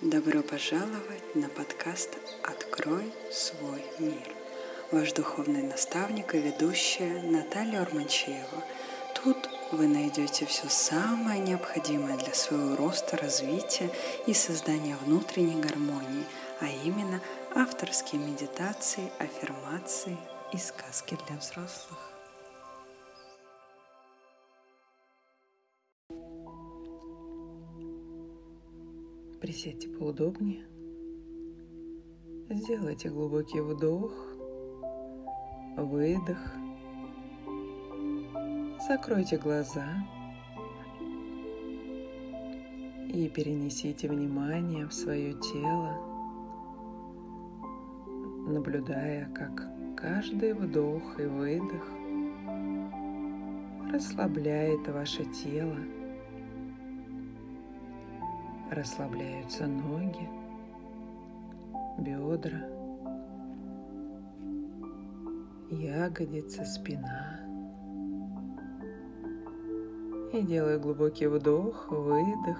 Добро пожаловать на подкаст «Открой свой мир». Ваш духовный наставник и ведущая Наталья Урманчеева. Тут вы найдете все самое необходимое для своего роста, развития и создания внутренней гармонии, а именно авторские медитации, аффирмации и сказки для взрослых. Присядьте поудобнее. Сделайте глубокий вдох, выдох. Закройте глаза и перенесите внимание в свое тело, наблюдая, как каждый вдох и выдох расслабляет ваше тело – расслабляются ноги, бедра, ягодицы, спина. И делая глубокий вдох, выдох.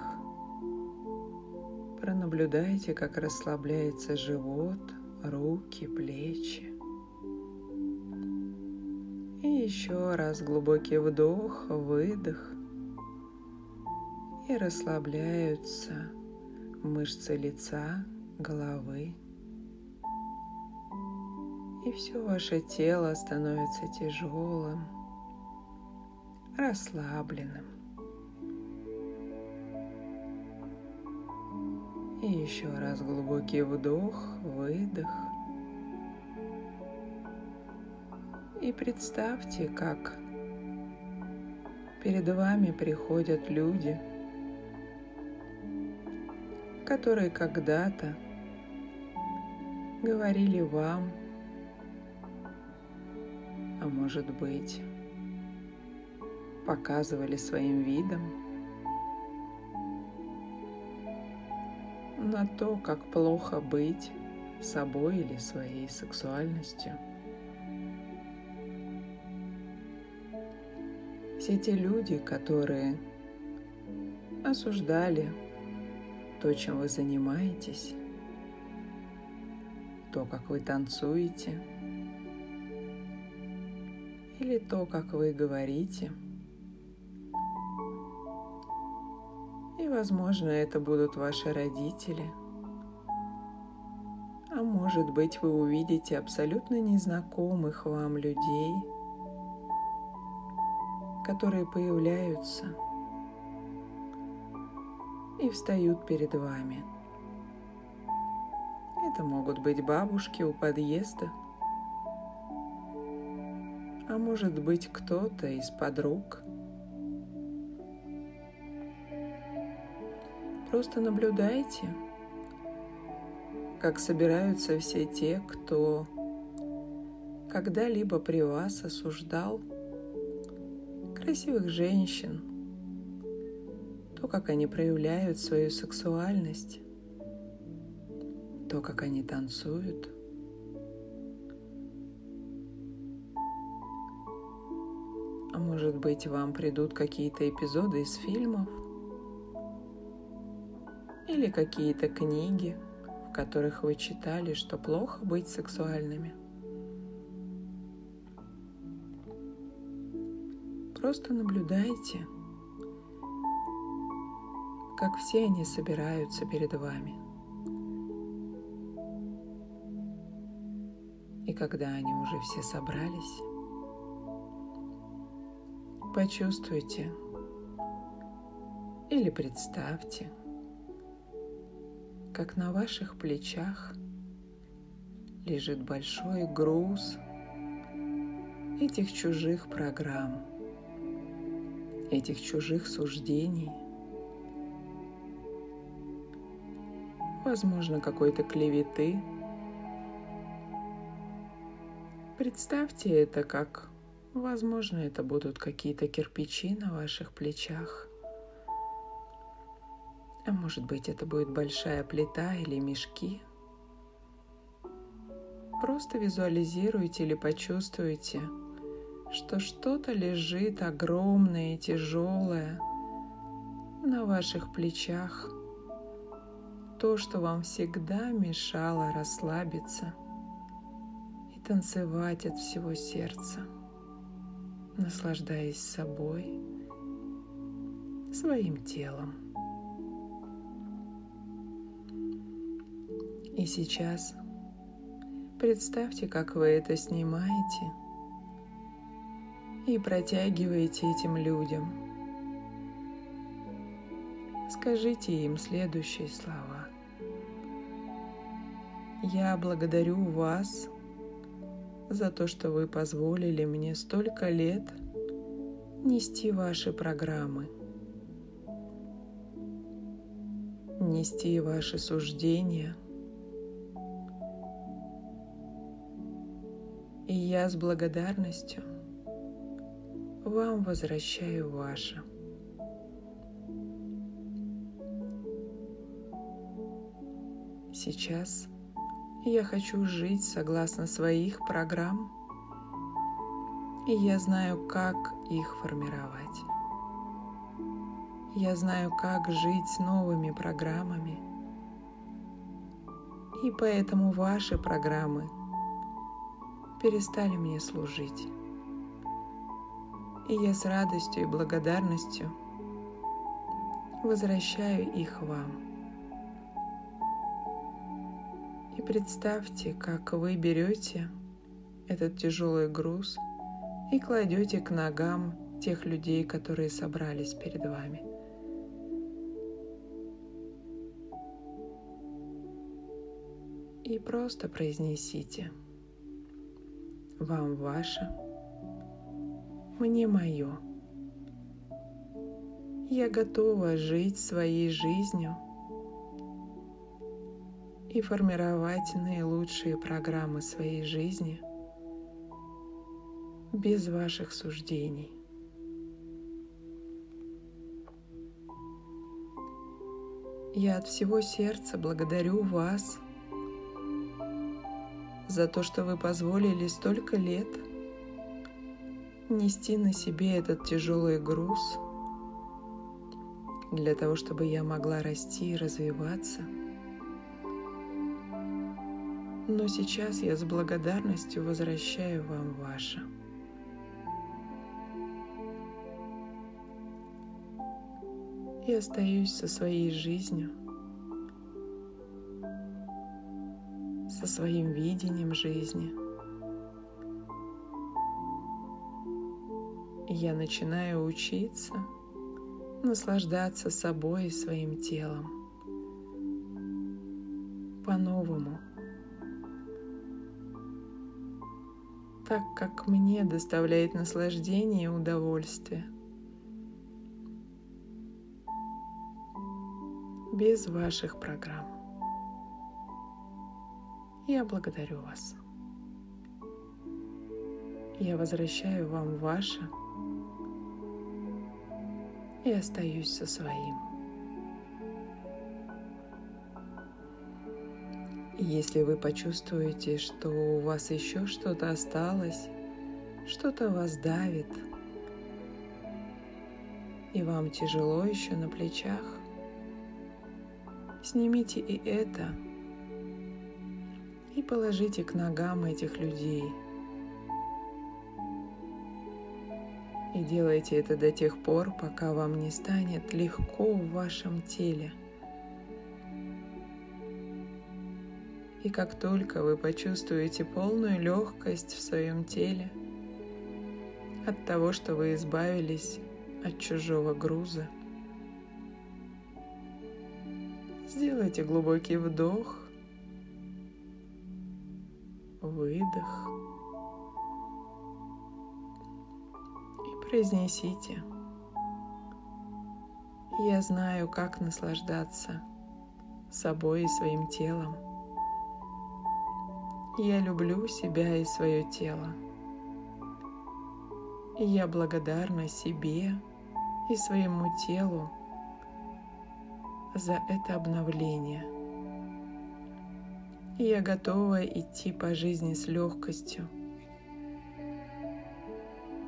Пронаблюдайте, как расслабляется живот, руки, плечи. И еще раз глубокий вдох, выдох и расслабляются мышцы лица, головы. И все ваше тело становится тяжелым, расслабленным. И еще раз глубокий вдох, выдох. И представьте, как перед вами приходят люди – которые когда-то говорили вам, а может быть, показывали своим видом на то, как плохо быть собой или своей сексуальностью. Все те люди, которые осуждали то, чем вы занимаетесь, то, как вы танцуете, или то, как вы говорите. И, возможно, это будут ваши родители. А может быть, вы увидите абсолютно незнакомых вам людей, которые появляются – и встают перед вами. Это могут быть бабушки у подъезда, а может быть кто-то из подруг. Просто наблюдайте, как собираются все те, кто когда-либо при вас осуждал красивых женщин, как они проявляют свою сексуальность, то, как они танцуют. А может быть, вам придут какие-то эпизоды из фильмов или какие-то книги, в которых вы читали, что плохо быть сексуальными. Просто наблюдайте – как все они собираются перед вами. И когда они уже все собрались, почувствуйте или представьте, как на ваших плечах лежит большой груз этих чужих программ, этих чужих суждений – возможно, какой-то клеветы. Представьте это как, возможно, это будут какие-то кирпичи на ваших плечах. А может быть, это будет большая плита или мешки. Просто визуализируйте или почувствуйте, что что-то лежит огромное и тяжелое на ваших плечах – то, что вам всегда мешало расслабиться и танцевать от всего сердца, наслаждаясь собой, своим телом. И сейчас представьте, как вы это снимаете и протягиваете этим людям. Скажите им следующие слова. Я благодарю вас за то, что вы позволили мне столько лет нести ваши программы, нести ваши суждения – И я с благодарностью вам возвращаю ваше. Сейчас я хочу жить согласно своих программ, и я знаю, как их формировать. Я знаю, как жить с новыми программами, и поэтому ваши программы – перестали мне служить. И я с радостью и благодарностью возвращаю их вам. И представьте, как вы берете этот тяжелый груз и кладете к ногам тех людей, которые собрались перед вами. И просто произнесите – вам ваше, мне мое. Я готова жить своей жизнью и формировать наилучшие программы своей жизни без ваших суждений. Я от всего сердца благодарю вас – за то, что вы позволили столько лет нести на себе этот тяжелый груз для того, чтобы я могла расти и развиваться. Но сейчас я с благодарностью возвращаю вам ваше. И остаюсь со своей жизнью – со своим видением жизни. я начинаю учиться наслаждаться собой и своим телом по-новому, так как мне доставляет наслаждение и удовольствие. Без ваших программ. Я благодарю вас. Я возвращаю вам ваше и остаюсь со своим. Если вы почувствуете, что у вас еще что-то осталось, что-то вас давит, и вам тяжело еще на плечах, снимите и это – и положите к ногам этих людей. И делайте это до тех пор, пока вам не станет легко в вашем теле. И как только вы почувствуете полную легкость в своем теле от того, что вы избавились от чужого груза, сделайте глубокий вдох выдох. И произнесите. Я знаю, как наслаждаться собой и своим телом. Я люблю себя и свое тело. И я благодарна себе и своему телу за это обновление – и я готова идти по жизни с легкостью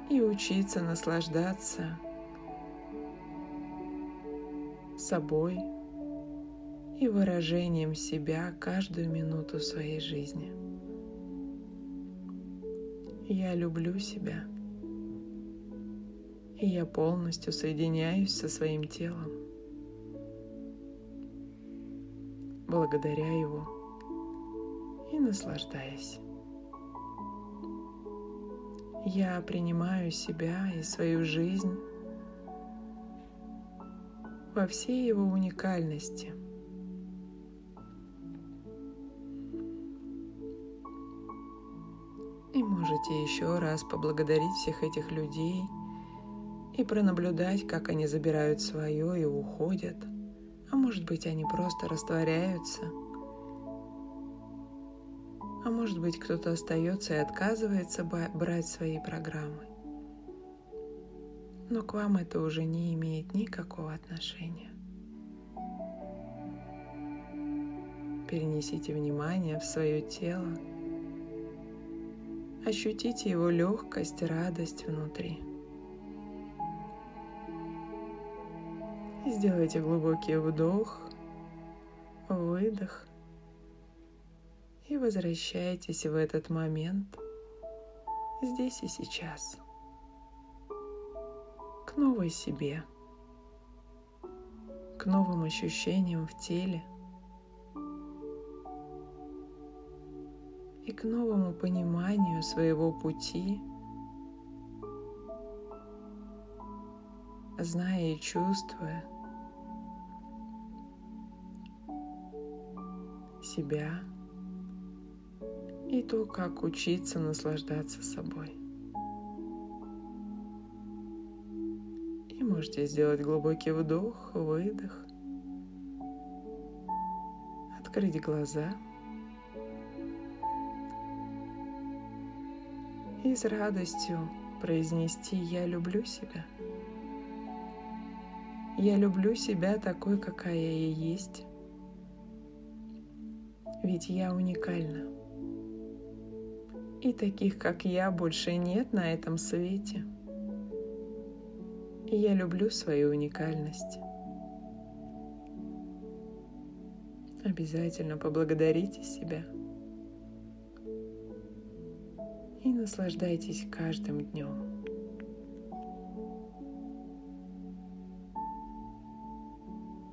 и учиться наслаждаться собой и выражением себя каждую минуту своей жизни. Я люблю себя, и я полностью соединяюсь со своим телом. Благодаря его и наслаждаясь. Я принимаю себя и свою жизнь во всей его уникальности. Можете еще раз поблагодарить всех этих людей и пронаблюдать, как они забирают свое и уходят. А может быть, они просто растворяются – а может быть кто-то остается и отказывается брать свои программы. Но к вам это уже не имеет никакого отношения. Перенесите внимание в свое тело. Ощутите его легкость, радость внутри. Сделайте глубокий вдох, выдох и возвращайтесь в этот момент, здесь и сейчас, к новой себе, к новым ощущениям в теле и к новому пониманию своего пути, зная и чувствуя себя – и то, как учиться наслаждаться собой. И можете сделать глубокий вдох, выдох, открыть глаза и с радостью произнести «Я люблю себя». Я люблю себя такой, какая я есть. Ведь я уникальна и таких, как я, больше нет на этом свете. И я люблю свою уникальность. Обязательно поблагодарите себя наслаждайтесь каждым днем.